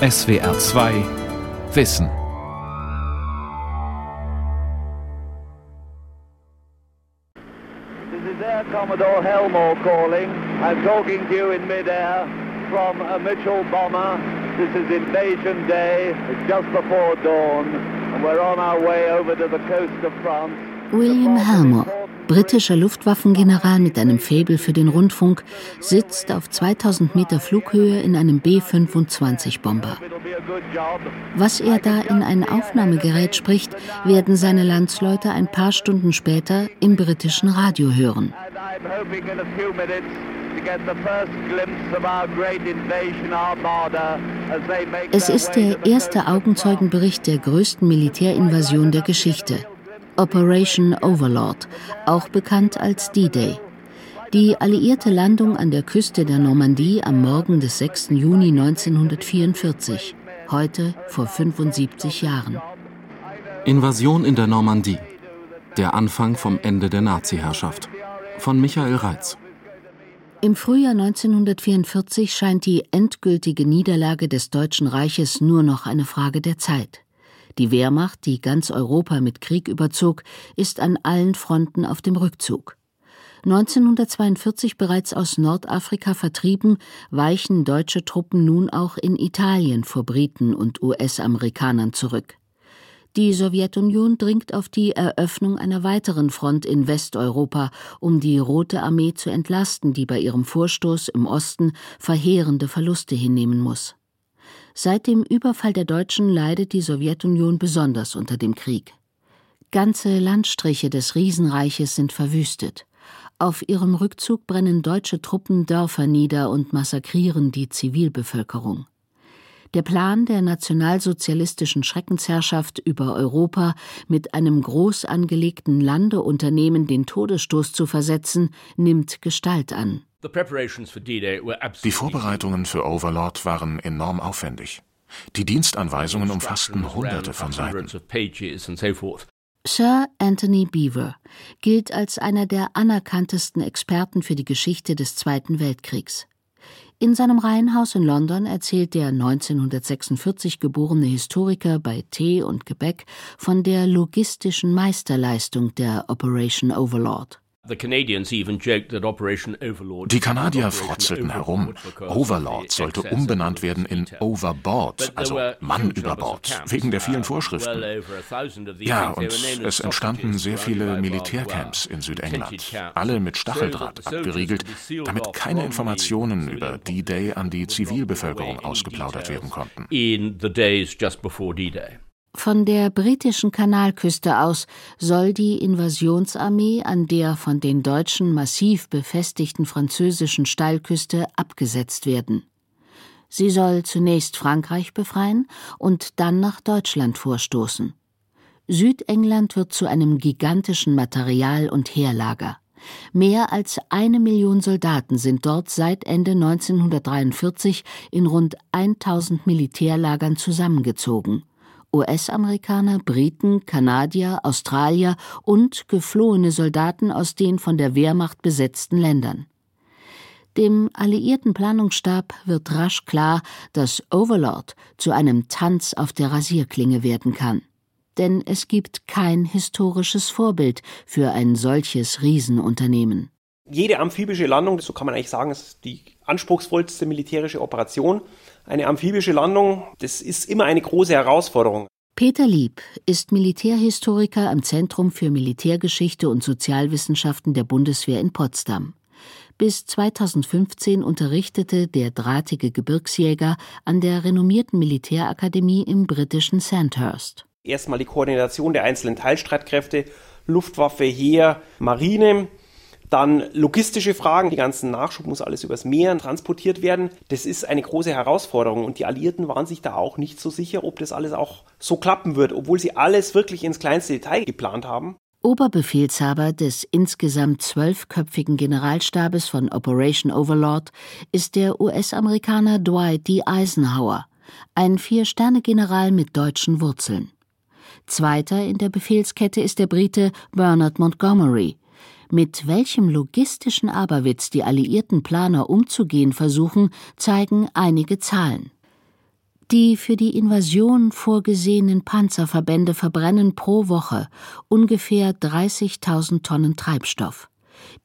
SWR 2 Wissen. This is Air Commodore Helmore calling. I'm talking to you in midair from a Mitchell bomber. This is Invasion Day. It's just before dawn, and we're on our way over to the coast of France. William Helmore, britischer Luftwaffengeneral mit einem Faible für den Rundfunk, sitzt auf 2000 Meter Flughöhe in einem B-25-Bomber. Was er da in ein Aufnahmegerät spricht, werden seine Landsleute ein paar Stunden später im britischen Radio hören. Es ist der erste Augenzeugenbericht der größten Militärinvasion der Geschichte. Operation Overlord, auch bekannt als D-Day. Die alliierte Landung an der Küste der Normandie am Morgen des 6. Juni 1944, heute vor 75 Jahren. Invasion in der Normandie. Der Anfang vom Ende der Nazi-Herrschaft. Von Michael Reitz. Im Frühjahr 1944 scheint die endgültige Niederlage des Deutschen Reiches nur noch eine Frage der Zeit. Die Wehrmacht, die ganz Europa mit Krieg überzog, ist an allen Fronten auf dem Rückzug. 1942 bereits aus Nordafrika vertrieben, weichen deutsche Truppen nun auch in Italien vor Briten und US-Amerikanern zurück. Die Sowjetunion dringt auf die Eröffnung einer weiteren Front in Westeuropa, um die Rote Armee zu entlasten, die bei ihrem Vorstoß im Osten verheerende Verluste hinnehmen muss. Seit dem Überfall der Deutschen leidet die Sowjetunion besonders unter dem Krieg. Ganze Landstriche des Riesenreiches sind verwüstet. Auf ihrem Rückzug brennen deutsche Truppen Dörfer nieder und massakrieren die Zivilbevölkerung. Der Plan der nationalsozialistischen Schreckensherrschaft über Europa mit einem groß angelegten Landeunternehmen den Todesstoß zu versetzen, nimmt Gestalt an. Die Vorbereitungen für Overlord waren enorm aufwendig. Die Dienstanweisungen umfassten hunderte von Seiten. Sir Anthony Beaver gilt als einer der anerkanntesten Experten für die Geschichte des Zweiten Weltkriegs. In seinem Reihenhaus in London erzählt der 1946 geborene Historiker bei Tee und Gebäck von der logistischen Meisterleistung der Operation Overlord. Die Kanadier frotzelten herum. Overlord sollte umbenannt werden in Overboard, also Mann über Bord, wegen der vielen Vorschriften. Ja, und es entstanden sehr viele Militärcamps in Südengland, alle mit Stacheldraht abgeriegelt, damit keine Informationen über D-Day an die Zivilbevölkerung ausgeplaudert werden konnten. Von der britischen Kanalküste aus soll die Invasionsarmee an der von den Deutschen massiv befestigten französischen Steilküste abgesetzt werden. Sie soll zunächst Frankreich befreien und dann nach Deutschland vorstoßen. Südengland wird zu einem gigantischen Material- und Heerlager. Mehr als eine Million Soldaten sind dort seit Ende 1943 in rund 1000 Militärlagern zusammengezogen. US-Amerikaner, Briten, Kanadier, Australier und geflohene Soldaten aus den von der Wehrmacht besetzten Ländern. Dem alliierten Planungsstab wird rasch klar, dass Overlord zu einem Tanz auf der Rasierklinge werden kann. Denn es gibt kein historisches Vorbild für ein solches Riesenunternehmen. Jede amphibische Landung, so kann man eigentlich sagen, ist die anspruchsvollste militärische Operation. Eine amphibische Landung, das ist immer eine große Herausforderung. Peter Lieb ist Militärhistoriker am Zentrum für Militärgeschichte und Sozialwissenschaften der Bundeswehr in Potsdam. Bis 2015 unterrichtete der drahtige Gebirgsjäger an der renommierten Militärakademie im britischen Sandhurst. Erstmal die Koordination der einzelnen Teilstreitkräfte, Luftwaffe, Heer, Marine, dann logistische Fragen, die ganzen Nachschub muss alles übers Meer transportiert werden. Das ist eine große Herausforderung und die Alliierten waren sich da auch nicht so sicher, ob das alles auch so klappen wird, obwohl sie alles wirklich ins kleinste Detail geplant haben. Oberbefehlshaber des insgesamt zwölfköpfigen Generalstabes von Operation Overlord ist der US-Amerikaner Dwight D. Eisenhower, ein Vier-Sterne-General mit deutschen Wurzeln. Zweiter in der Befehlskette ist der Brite Bernard Montgomery, mit welchem logistischen Aberwitz die alliierten Planer umzugehen versuchen, zeigen einige Zahlen. Die für die Invasion vorgesehenen Panzerverbände verbrennen pro Woche ungefähr 30.000 Tonnen Treibstoff.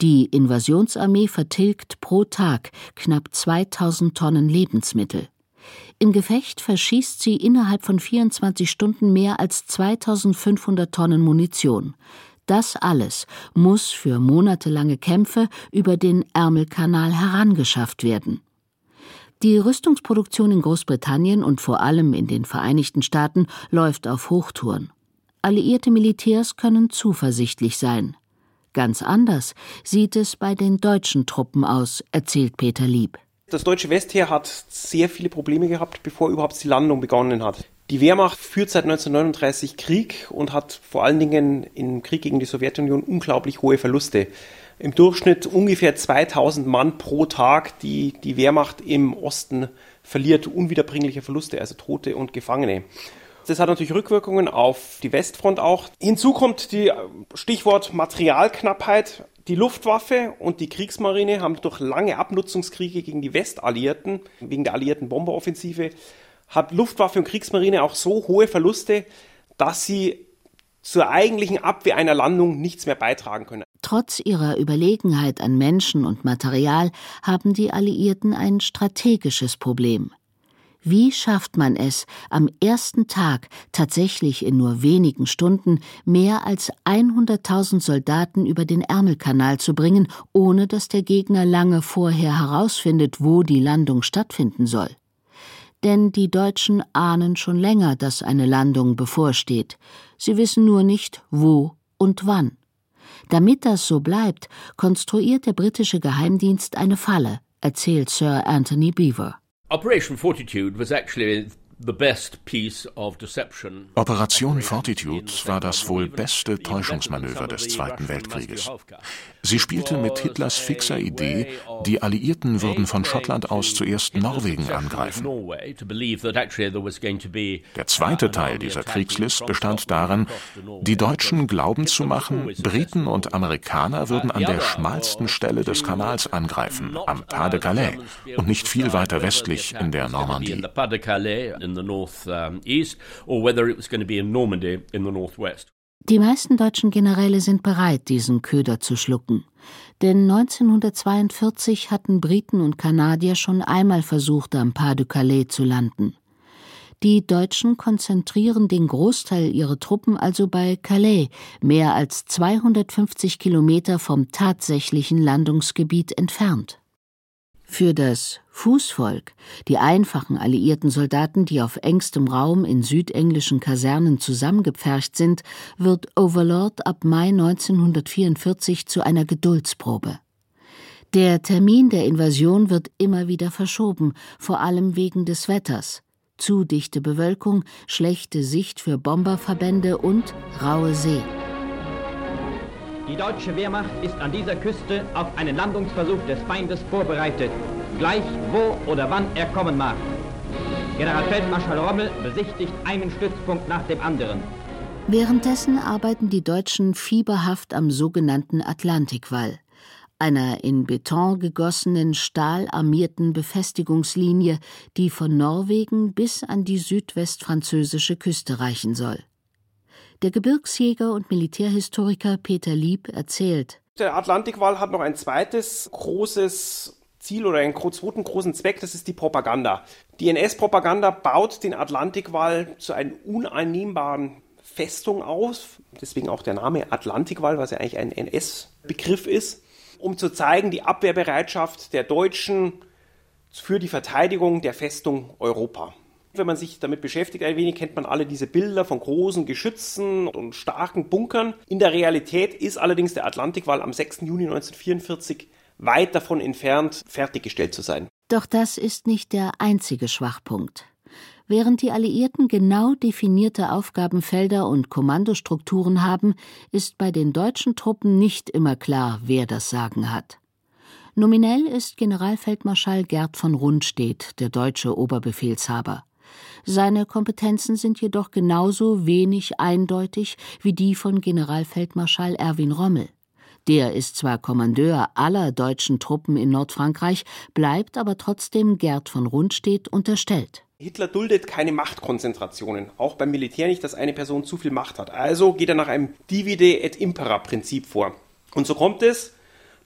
Die Invasionsarmee vertilgt pro Tag knapp 2000 Tonnen Lebensmittel. Im Gefecht verschießt sie innerhalb von 24 Stunden mehr als 2500 Tonnen Munition. Das alles muss für monatelange Kämpfe über den Ärmelkanal herangeschafft werden. Die Rüstungsproduktion in Großbritannien und vor allem in den Vereinigten Staaten läuft auf Hochtouren. Alliierte Militärs können zuversichtlich sein. Ganz anders sieht es bei den deutschen Truppen aus, erzählt Peter Lieb. Das deutsche Westheer hat sehr viele Probleme gehabt, bevor überhaupt die Landung begonnen hat. Die Wehrmacht führt seit 1939 Krieg und hat vor allen Dingen im Krieg gegen die Sowjetunion unglaublich hohe Verluste im Durchschnitt ungefähr 2000 Mann pro Tag, die die Wehrmacht im Osten verliert, unwiederbringliche Verluste, also Tote und Gefangene. Das hat natürlich Rückwirkungen auf die Westfront auch. Hinzu kommt die Stichwort Materialknappheit. Die Luftwaffe und die Kriegsmarine haben durch lange Abnutzungskriege gegen die Westalliierten, wegen der alliierten Bomberoffensive, hat Luftwaffe und Kriegsmarine auch so hohe Verluste, dass sie zur eigentlichen Abwehr einer Landung nichts mehr beitragen können. Trotz ihrer Überlegenheit an Menschen und Material haben die Alliierten ein strategisches Problem. Wie schafft man es, am ersten Tag tatsächlich in nur wenigen Stunden mehr als 100.000 Soldaten über den Ärmelkanal zu bringen, ohne dass der Gegner lange vorher herausfindet, wo die Landung stattfinden soll? Denn die Deutschen ahnen schon länger, dass eine Landung bevorsteht. Sie wissen nur nicht, wo und wann. Damit das so bleibt, konstruiert der britische Geheimdienst eine Falle, erzählt Sir Anthony Beaver. Operation Fortitude was actually Operation Fortitude war das wohl beste Täuschungsmanöver des Zweiten Weltkrieges. Sie spielte mit Hitlers fixer Idee, die Alliierten würden von Schottland aus zuerst Norwegen angreifen. Der zweite Teil dieser Kriegslist bestand darin, die Deutschen glauben zu machen, Briten und Amerikaner würden an der schmalsten Stelle des Kanals angreifen, am Pas de Calais und nicht viel weiter westlich in der Normandie in the north um, east or whether it was going to be in Normandy in the northwest. Die meisten deutschen Generäle sind bereit, diesen Köder zu schlucken. Denn 1942 hatten Briten und Kanadier schon einmal versucht, am Pas de Calais zu landen. Die Deutschen konzentrieren den Großteil ihrer Truppen also bei Calais, mehr als 250 Kilometer vom tatsächlichen Landungsgebiet entfernt. Für das Fußvolk, die einfachen alliierten Soldaten, die auf engstem Raum in südenglischen Kasernen zusammengepfercht sind, wird Overlord ab Mai 1944 zu einer Geduldsprobe. Der Termin der Invasion wird immer wieder verschoben, vor allem wegen des Wetters. Zu dichte Bewölkung, schlechte Sicht für Bomberverbände und raue See. Die deutsche Wehrmacht ist an dieser Küste auf einen Landungsversuch des Feindes vorbereitet, gleich wo oder wann er kommen mag. Generalfeldmarschall Rommel besichtigt einen Stützpunkt nach dem anderen. Währenddessen arbeiten die Deutschen fieberhaft am sogenannten Atlantikwall, einer in Beton gegossenen, stahlarmierten Befestigungslinie, die von Norwegen bis an die südwestfranzösische Küste reichen soll. Der Gebirgsjäger und Militärhistoriker Peter Lieb erzählt. Der Atlantikwall hat noch ein zweites großes Ziel oder einen zweiten großen Zweck, das ist die Propaganda. Die NS-Propaganda baut den Atlantikwall zu einer uneinnehmbaren Festung aus, deswegen auch der Name Atlantikwall, was ja eigentlich ein NS-Begriff ist, um zu zeigen, die Abwehrbereitschaft der Deutschen für die Verteidigung der Festung Europa. Wenn man sich damit beschäftigt ein wenig, kennt man alle diese Bilder von großen Geschützen und starken Bunkern. In der Realität ist allerdings der Atlantikwall am 6. Juni 1944 weit davon entfernt, fertiggestellt zu sein. Doch das ist nicht der einzige Schwachpunkt. Während die Alliierten genau definierte Aufgabenfelder und Kommandostrukturen haben, ist bei den deutschen Truppen nicht immer klar, wer das Sagen hat. Nominell ist Generalfeldmarschall Gerd von Rundstedt der deutsche Oberbefehlshaber. Seine Kompetenzen sind jedoch genauso wenig eindeutig wie die von Generalfeldmarschall Erwin Rommel. Der ist zwar Kommandeur aller deutschen Truppen in Nordfrankreich, bleibt aber trotzdem Gerd von Rundstedt unterstellt. Hitler duldet keine Machtkonzentrationen, auch beim Militär nicht, dass eine Person zu viel Macht hat. Also geht er nach einem Divide et Impera Prinzip vor. Und so kommt es,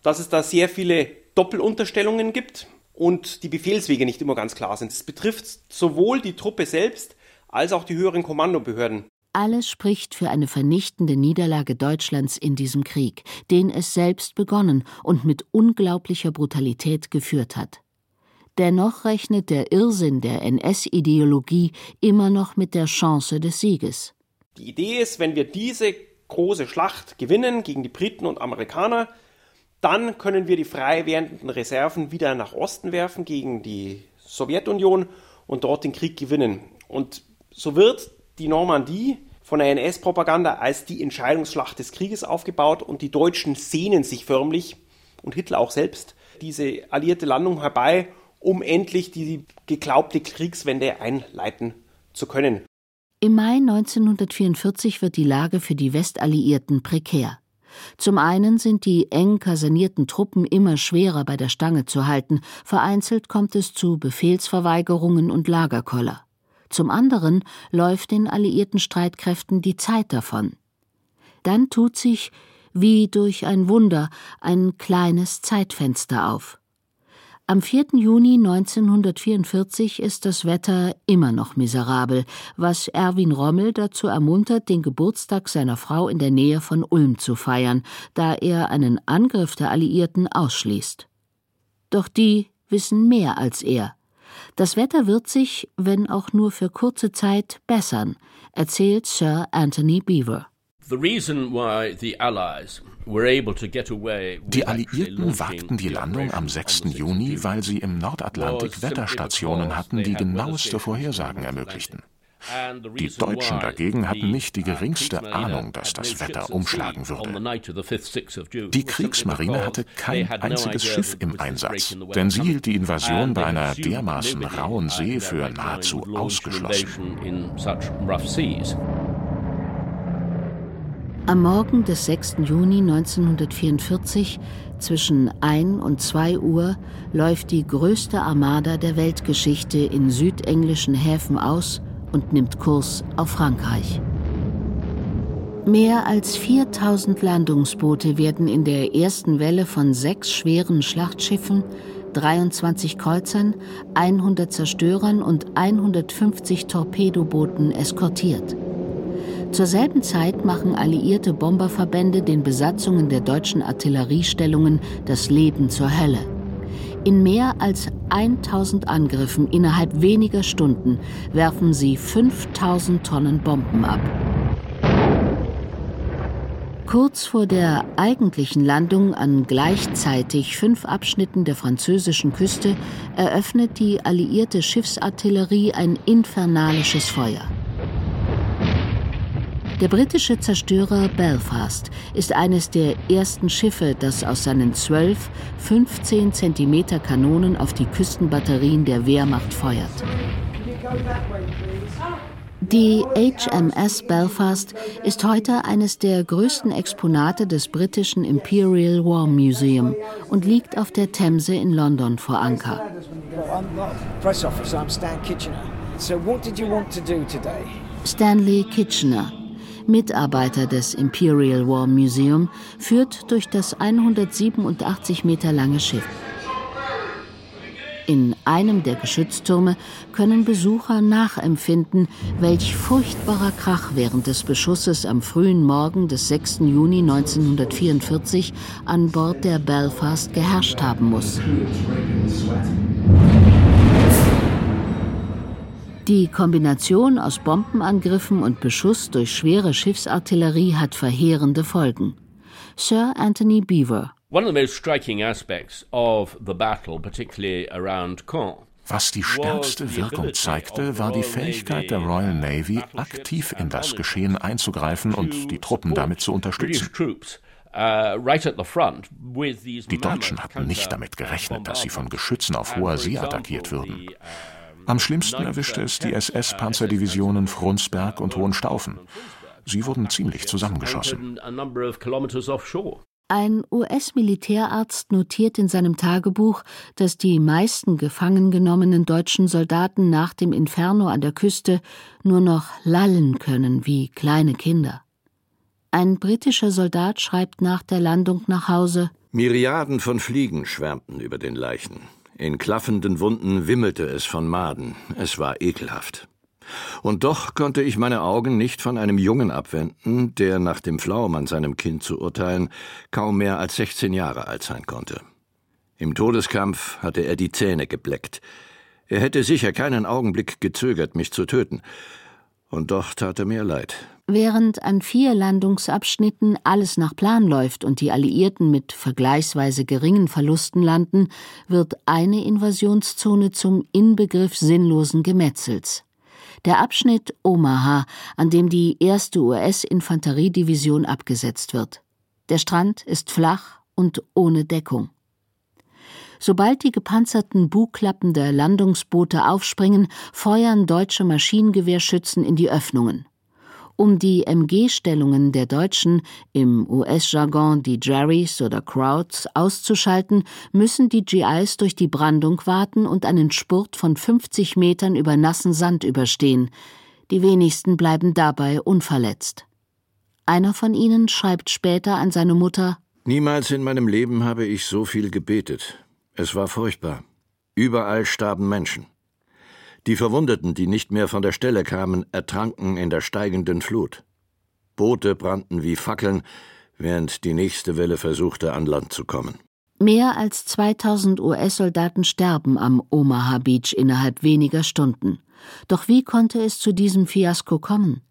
dass es da sehr viele Doppelunterstellungen gibt und die Befehlswege nicht immer ganz klar sind. Es betrifft sowohl die Truppe selbst als auch die höheren Kommandobehörden. Alles spricht für eine vernichtende Niederlage Deutschlands in diesem Krieg, den es selbst begonnen und mit unglaublicher Brutalität geführt hat. Dennoch rechnet der Irrsinn der NS-Ideologie immer noch mit der Chance des Sieges. Die Idee ist, wenn wir diese große Schlacht gewinnen gegen die Briten und Amerikaner, dann können wir die frei werdenden Reserven wieder nach Osten werfen gegen die Sowjetunion und dort den Krieg gewinnen. Und so wird die Normandie von der NS-Propaganda als die Entscheidungsschlacht des Krieges aufgebaut und die Deutschen sehnen sich förmlich und Hitler auch selbst diese alliierte Landung herbei, um endlich die geglaubte Kriegswende einleiten zu können. Im Mai 1944 wird die Lage für die Westalliierten prekär. Zum einen sind die eng kasernierten Truppen immer schwerer bei der Stange zu halten, vereinzelt kommt es zu Befehlsverweigerungen und Lagerkoller. Zum anderen läuft den alliierten Streitkräften die Zeit davon. Dann tut sich, wie durch ein Wunder, ein kleines Zeitfenster auf. Am 4. Juni 1944 ist das Wetter immer noch miserabel, was Erwin Rommel dazu ermuntert, den Geburtstag seiner Frau in der Nähe von Ulm zu feiern, da er einen Angriff der Alliierten ausschließt. Doch die wissen mehr als er. Das Wetter wird sich, wenn auch nur für kurze Zeit, bessern, erzählt Sir Anthony Beaver. Die Alliierten wagten die Landung am 6. Juni, weil sie im Nordatlantik Wetterstationen hatten, die genaueste Vorhersagen ermöglichten. Die Deutschen dagegen hatten nicht die geringste Ahnung, dass das Wetter umschlagen würde. Die Kriegsmarine hatte kein einziges Schiff im Einsatz, denn sie hielt die Invasion bei einer dermaßen rauen See für nahezu ausgeschlossen. Am Morgen des 6. Juni 1944 zwischen 1 und 2 Uhr läuft die größte Armada der Weltgeschichte in südenglischen Häfen aus und nimmt Kurs auf Frankreich. Mehr als 4000 Landungsboote werden in der ersten Welle von sechs schweren Schlachtschiffen, 23 Kreuzern, 100 Zerstörern und 150 Torpedobooten eskortiert. Zur selben Zeit machen alliierte Bomberverbände den Besatzungen der deutschen Artilleriestellungen das Leben zur Hölle. In mehr als 1000 Angriffen innerhalb weniger Stunden werfen sie 5000 Tonnen Bomben ab. Kurz vor der eigentlichen Landung an gleichzeitig fünf Abschnitten der französischen Küste eröffnet die alliierte Schiffsartillerie ein infernalisches Feuer. Der britische Zerstörer Belfast ist eines der ersten Schiffe, das aus seinen zwölf 15 cm Kanonen auf die Küstenbatterien der Wehrmacht feuert. Die HMS Belfast ist heute eines der größten Exponate des britischen Imperial War Museum und liegt auf der Themse in London vor Anker. Stanley Kitchener Mitarbeiter des Imperial War Museum, führt durch das 187 Meter lange Schiff. In einem der Geschütztürme können Besucher nachempfinden, welch furchtbarer Krach während des Beschusses am frühen Morgen des 6. Juni 1944 an Bord der Belfast geherrscht haben muss. Die Kombination aus Bombenangriffen und Beschuss durch schwere Schiffsartillerie hat verheerende Folgen. Sir Anthony Beaver. One of the most striking aspects of the battle, particularly around Caen, was die stärkste Wirkung zeigte, war die Fähigkeit der Royal Navy, aktiv in das Geschehen einzugreifen und die Truppen damit zu unterstützen. Uh, die Deutschen hatten nicht damit gerechnet, dass sie von Geschützen auf hoher See attackiert würden. Am schlimmsten erwischte es die SS-Panzerdivisionen Frundsberg und Hohenstaufen. Sie wurden ziemlich zusammengeschossen. Ein US-Militärarzt notiert in seinem Tagebuch, dass die meisten gefangen genommenen deutschen Soldaten nach dem Inferno an der Küste nur noch lallen können wie kleine Kinder. Ein britischer Soldat schreibt nach der Landung nach Hause Myriaden von Fliegen schwärmten über den Leichen. In klaffenden Wunden wimmelte es von Maden. Es war ekelhaft. Und doch konnte ich meine Augen nicht von einem Jungen abwenden, der nach dem Flaum an seinem Kind zu urteilen kaum mehr als 16 Jahre alt sein konnte. Im Todeskampf hatte er die Zähne gebleckt. Er hätte sicher keinen Augenblick gezögert, mich zu töten. Und doch tat er mir leid. Während an vier Landungsabschnitten alles nach Plan läuft und die Alliierten mit vergleichsweise geringen Verlusten landen, wird eine Invasionszone zum Inbegriff sinnlosen Gemetzels der Abschnitt Omaha, an dem die erste US-Infanteriedivision abgesetzt wird. Der Strand ist flach und ohne Deckung. Sobald die gepanzerten Bugklappen der Landungsboote aufspringen, feuern deutsche Maschinengewehrschützen in die Öffnungen. Um die MG-Stellungen der Deutschen, im US-Jargon die Jerrys oder Crowds, auszuschalten, müssen die GIs durch die Brandung warten und einen Spurt von 50 Metern über nassen Sand überstehen. Die wenigsten bleiben dabei unverletzt. Einer von ihnen schreibt später an seine Mutter Niemals in meinem Leben habe ich so viel gebetet. Es war furchtbar. Überall starben Menschen. Die Verwundeten, die nicht mehr von der Stelle kamen, ertranken in der steigenden Flut. Boote brannten wie Fackeln, während die nächste Welle versuchte, an Land zu kommen. Mehr als 2000 US-Soldaten sterben am Omaha Beach innerhalb weniger Stunden. Doch wie konnte es zu diesem Fiasko kommen?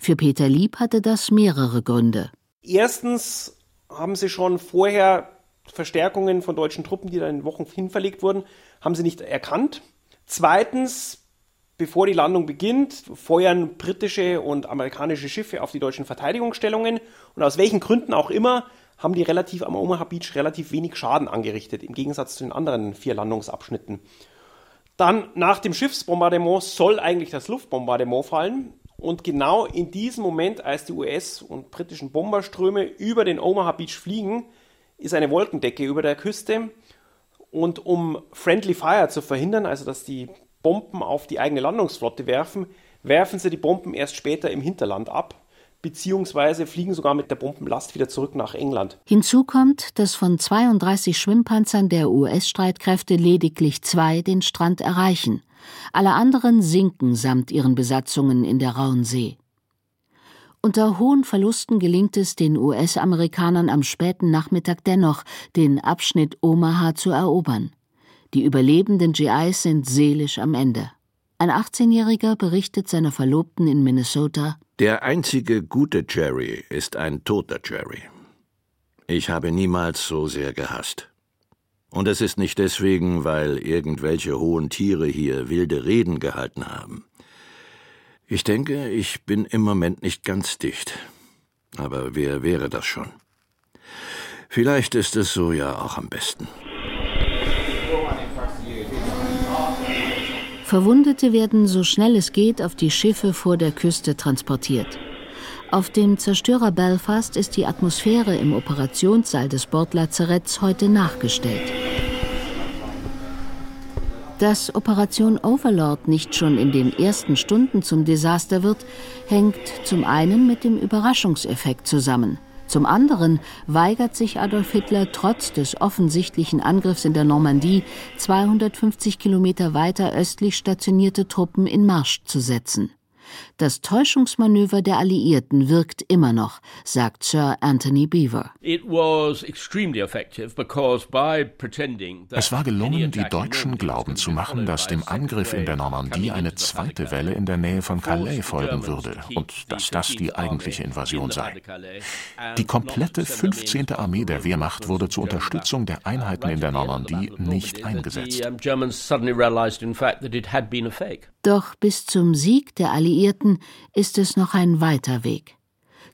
Für Peter Lieb hatte das mehrere Gründe. Erstens haben sie schon vorher Verstärkungen von deutschen Truppen, die da in Wochen hinverlegt wurden, haben sie nicht erkannt. Zweitens Bevor die Landung beginnt, feuern britische und amerikanische Schiffe auf die deutschen Verteidigungsstellungen und aus welchen Gründen auch immer haben die relativ am Omaha Beach relativ wenig Schaden angerichtet, im Gegensatz zu den anderen vier Landungsabschnitten. Dann nach dem Schiffsbombardement soll eigentlich das Luftbombardement fallen. Und genau in diesem Moment, als die US- und britischen Bomberströme über den Omaha Beach fliegen, ist eine Wolkendecke über der Küste. Und um Friendly Fire zu verhindern, also dass die Bomben auf die eigene Landungsflotte werfen, werfen sie die Bomben erst später im Hinterland ab, beziehungsweise fliegen sogar mit der Bombenlast wieder zurück nach England. Hinzu kommt, dass von 32 Schwimmpanzern der US-Streitkräfte lediglich zwei den Strand erreichen. Alle anderen sinken samt ihren Besatzungen in der rauen See. Unter hohen Verlusten gelingt es den US-Amerikanern am späten Nachmittag dennoch, den Abschnitt Omaha zu erobern. Die überlebenden GIs sind seelisch am Ende. Ein 18-Jähriger berichtet seiner Verlobten in Minnesota: Der einzige gute Jerry ist ein toter Jerry. Ich habe niemals so sehr gehasst. Und es ist nicht deswegen, weil irgendwelche hohen Tiere hier wilde Reden gehalten haben. Ich denke, ich bin im Moment nicht ganz dicht. Aber wer wäre das schon? Vielleicht ist es so ja auch am besten. Verwundete werden so schnell es geht auf die Schiffe vor der Küste transportiert. Auf dem Zerstörer Belfast ist die Atmosphäre im Operationssaal des Bordlazaretts heute nachgestellt. Dass Operation Overlord nicht schon in den ersten Stunden zum Desaster wird, hängt zum einen mit dem Überraschungseffekt zusammen – zum anderen weigert sich Adolf Hitler trotz des offensichtlichen Angriffs in der Normandie, 250 Kilometer weiter östlich stationierte Truppen in Marsch zu setzen. Das Täuschungsmanöver der Alliierten wirkt immer noch, sagt Sir Anthony Beaver. Es war gelungen, die Deutschen glauben zu machen, dass dem Angriff in der Normandie eine zweite Welle in der Nähe von Calais folgen würde und dass das die eigentliche Invasion sei. Die komplette 15. Armee der Wehrmacht wurde zur Unterstützung der Einheiten in der Normandie nicht eingesetzt. Doch bis zum Sieg der Alliierten ist es noch ein weiter Weg.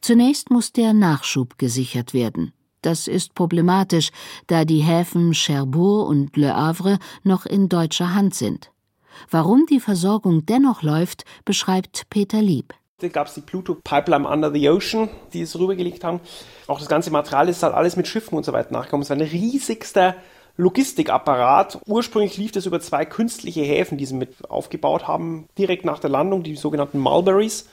Zunächst muss der Nachschub gesichert werden. Das ist problematisch, da die Häfen Cherbourg und Le Havre noch in deutscher Hand sind. Warum die Versorgung dennoch läuft, beschreibt Peter Lieb. Da gab es die Pluto Pipeline Under the Ocean, die es rübergelegt haben. Auch das ganze Material ist halt alles mit Schiffen und so weiter nachgekommen. Es war ein riesigster Logistikapparat. Ursprünglich lief das über zwei künstliche Häfen, die sie mit aufgebaut haben, direkt nach der Landung, die sogenannten Mulberries,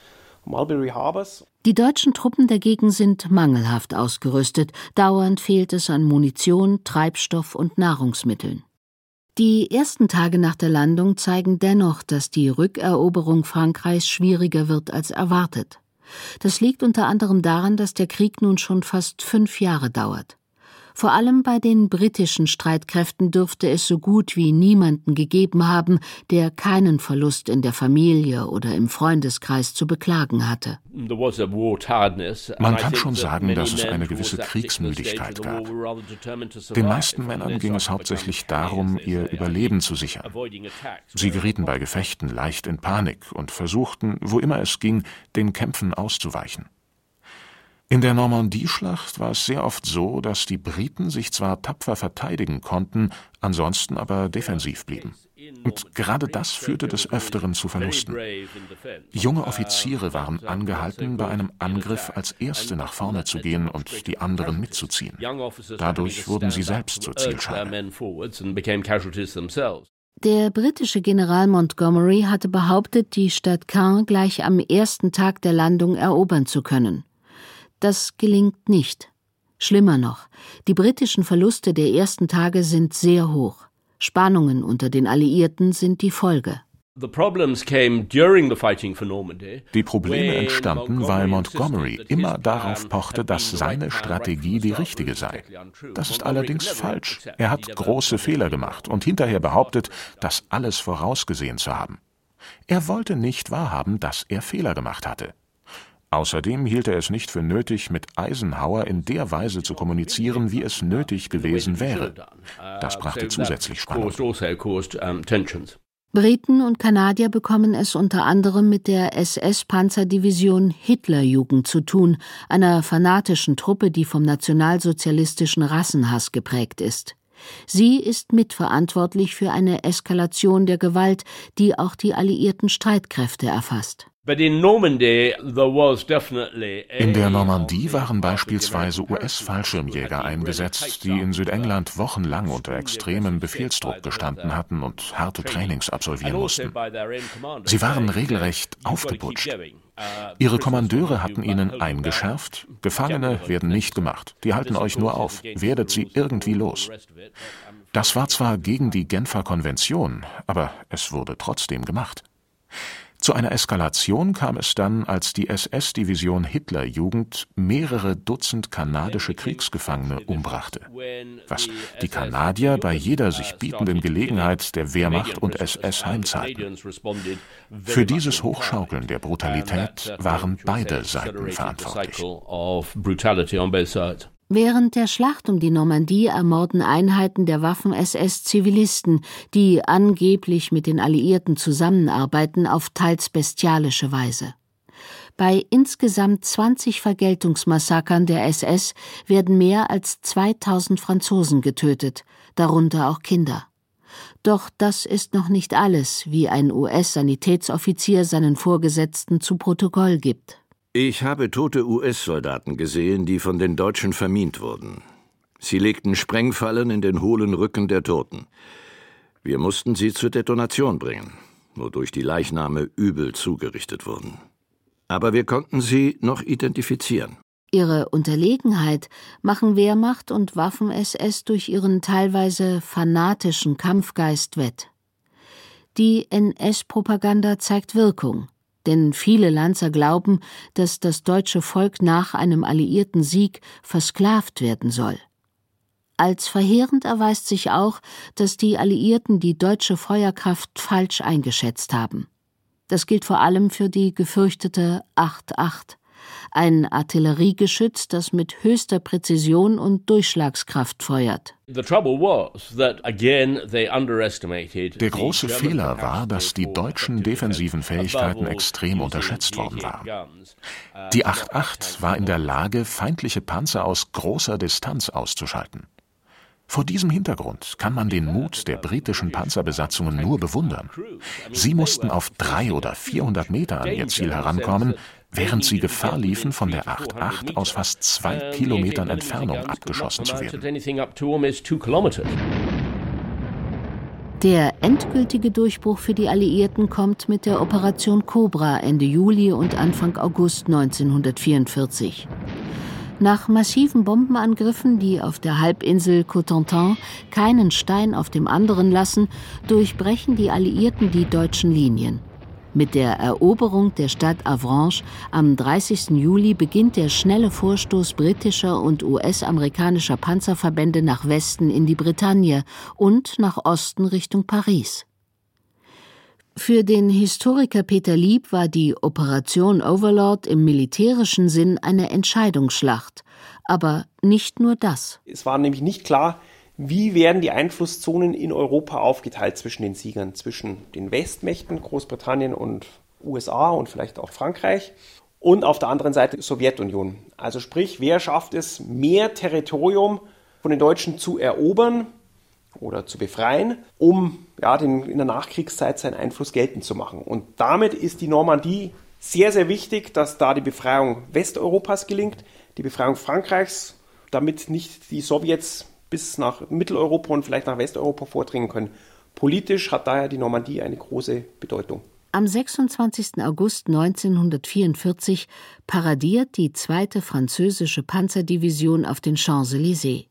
Mulberry Harbors. Die deutschen Truppen dagegen sind mangelhaft ausgerüstet. Dauernd fehlt es an Munition, Treibstoff und Nahrungsmitteln. Die ersten Tage nach der Landung zeigen dennoch, dass die Rückeroberung Frankreichs schwieriger wird als erwartet. Das liegt unter anderem daran, dass der Krieg nun schon fast fünf Jahre dauert. Vor allem bei den britischen Streitkräften dürfte es so gut wie niemanden gegeben haben, der keinen Verlust in der Familie oder im Freundeskreis zu beklagen hatte. Man kann schon sagen, dass es eine gewisse Kriegsmüdigkeit gab. Den meisten Männern ging es hauptsächlich darum, ihr Überleben zu sichern. Sie gerieten bei Gefechten leicht in Panik und versuchten, wo immer es ging, den Kämpfen auszuweichen. In der Normandie-Schlacht war es sehr oft so, dass die Briten sich zwar tapfer verteidigen konnten, ansonsten aber defensiv blieben. Und gerade das führte des Öfteren zu Verlusten. Junge Offiziere waren angehalten, bei einem Angriff als Erste nach vorne zu gehen und die anderen mitzuziehen. Dadurch wurden sie selbst zur Zielscheibe. Der britische General Montgomery hatte behauptet, die Stadt Caen gleich am ersten Tag der Landung erobern zu können. Das gelingt nicht. Schlimmer noch, die britischen Verluste der ersten Tage sind sehr hoch. Spannungen unter den Alliierten sind die Folge. Die Probleme entstanden, weil Montgomery immer darauf pochte, dass seine Strategie die richtige sei. Das ist allerdings falsch. Er hat große Fehler gemacht und hinterher behauptet, das alles vorausgesehen zu haben. Er wollte nicht wahrhaben, dass er Fehler gemacht hatte. Außerdem hielt er es nicht für nötig, mit Eisenhower in der Weise zu kommunizieren, wie es nötig gewesen wäre. Das brachte zusätzlich Spannung. Briten und Kanadier bekommen es unter anderem mit der SS-Panzerdivision Hitlerjugend zu tun, einer fanatischen Truppe, die vom nationalsozialistischen Rassenhass geprägt ist. Sie ist mitverantwortlich für eine Eskalation der Gewalt, die auch die alliierten Streitkräfte erfasst. In der Normandie waren beispielsweise US-Fallschirmjäger eingesetzt, die in Südengland wochenlang unter extremem Befehlsdruck gestanden hatten und harte Trainings absolvieren mussten. Sie waren regelrecht aufgeputscht. Ihre Kommandeure hatten ihnen eingeschärft, Gefangene werden nicht gemacht, die halten euch nur auf, werdet sie irgendwie los. Das war zwar gegen die Genfer Konvention, aber es wurde trotzdem gemacht. Zu einer Eskalation kam es dann, als die SS-Division Hitlerjugend mehrere Dutzend kanadische Kriegsgefangene umbrachte, was die Kanadier bei jeder sich bietenden Gelegenheit der Wehrmacht und SS heimzahlten. Für dieses Hochschaukeln der Brutalität waren beide Seiten verantwortlich. Während der Schlacht um die Normandie ermorden Einheiten der Waffen-SS Zivilisten, die angeblich mit den Alliierten zusammenarbeiten, auf teils bestialische Weise. Bei insgesamt 20 Vergeltungsmassakern der SS werden mehr als 2000 Franzosen getötet, darunter auch Kinder. Doch das ist noch nicht alles, wie ein US-Sanitätsoffizier seinen Vorgesetzten zu Protokoll gibt. Ich habe tote US-Soldaten gesehen, die von den Deutschen vermint wurden. Sie legten Sprengfallen in den hohlen Rücken der Toten. Wir mussten sie zur Detonation bringen, wodurch die Leichname übel zugerichtet wurden. Aber wir konnten sie noch identifizieren. Ihre Unterlegenheit machen Wehrmacht und Waffen-SS durch ihren teilweise fanatischen Kampfgeist wett. Die NS-Propaganda zeigt Wirkung denn viele Lanzer glauben, dass das deutsche Volk nach einem alliierten Sieg versklavt werden soll. Als verheerend erweist sich auch, dass die Alliierten die deutsche Feuerkraft falsch eingeschätzt haben. Das gilt vor allem für die gefürchtete 8-8, ein Artilleriegeschütz, das mit höchster Präzision und Durchschlagskraft feuert. Der große Fehler war, dass die deutschen defensiven Fähigkeiten extrem unterschätzt worden waren. Die 8-8 war in der Lage, feindliche Panzer aus großer Distanz auszuschalten. Vor diesem Hintergrund kann man den Mut der britischen Panzerbesatzungen nur bewundern. Sie mussten auf drei oder vierhundert Meter an ihr Ziel herankommen, während sie Gefahr liefen, von der 8-8 aus fast zwei Kilometern Entfernung abgeschossen zu werden. Der endgültige Durchbruch für die Alliierten kommt mit der Operation Cobra Ende Juli und Anfang August 1944. Nach massiven Bombenangriffen, die auf der Halbinsel Cotentin keinen Stein auf dem anderen lassen, durchbrechen die Alliierten die deutschen Linien. Mit der Eroberung der Stadt Avranches am 30. Juli beginnt der schnelle Vorstoß britischer und US-amerikanischer Panzerverbände nach Westen in die Bretagne und nach Osten Richtung Paris. Für den Historiker Peter Lieb war die Operation Overlord im militärischen Sinn eine Entscheidungsschlacht. Aber nicht nur das. Es war nämlich nicht klar, wie werden die Einflusszonen in Europa aufgeteilt zwischen den Siegern, zwischen den Westmächten, Großbritannien und USA und vielleicht auch Frankreich und auf der anderen Seite Sowjetunion. Also sprich, wer schafft es, mehr Territorium von den Deutschen zu erobern oder zu befreien, um ja, den, in der Nachkriegszeit seinen Einfluss geltend zu machen. Und damit ist die Normandie sehr, sehr wichtig, dass da die Befreiung Westeuropas gelingt, die Befreiung Frankreichs, damit nicht die Sowjets bis nach Mitteleuropa und vielleicht nach Westeuropa vordringen können. Politisch hat daher die Normandie eine große Bedeutung. Am 26. August 1944 paradiert die zweite französische Panzerdivision auf den Champs-Élysées.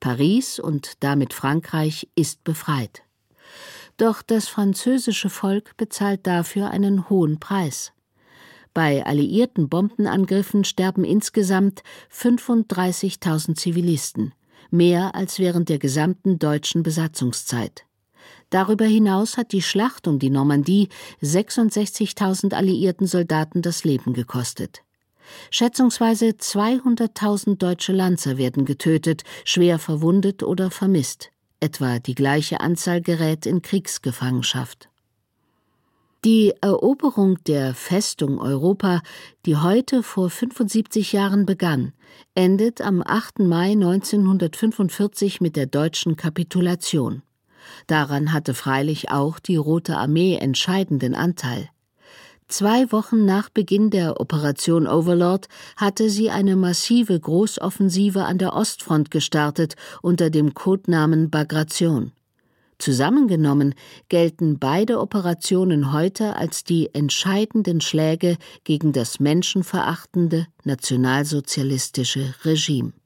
Paris und damit Frankreich ist befreit. Doch das französische Volk bezahlt dafür einen hohen Preis. Bei alliierten Bombenangriffen sterben insgesamt 35.000 Zivilisten mehr als während der gesamten deutschen Besatzungszeit. Darüber hinaus hat die Schlacht um die Normandie 66.000 alliierten Soldaten das Leben gekostet. Schätzungsweise 200.000 deutsche Lanzer werden getötet, schwer verwundet oder vermisst. Etwa die gleiche Anzahl gerät in Kriegsgefangenschaft. Die Eroberung der Festung Europa, die heute vor 75 Jahren begann, endet am 8. Mai 1945 mit der deutschen Kapitulation. Daran hatte freilich auch die Rote Armee entscheidenden Anteil. Zwei Wochen nach Beginn der Operation Overlord hatte sie eine massive Großoffensive an der Ostfront gestartet unter dem Codenamen Bagration. Zusammengenommen gelten beide Operationen heute als die entscheidenden Schläge gegen das menschenverachtende nationalsozialistische Regime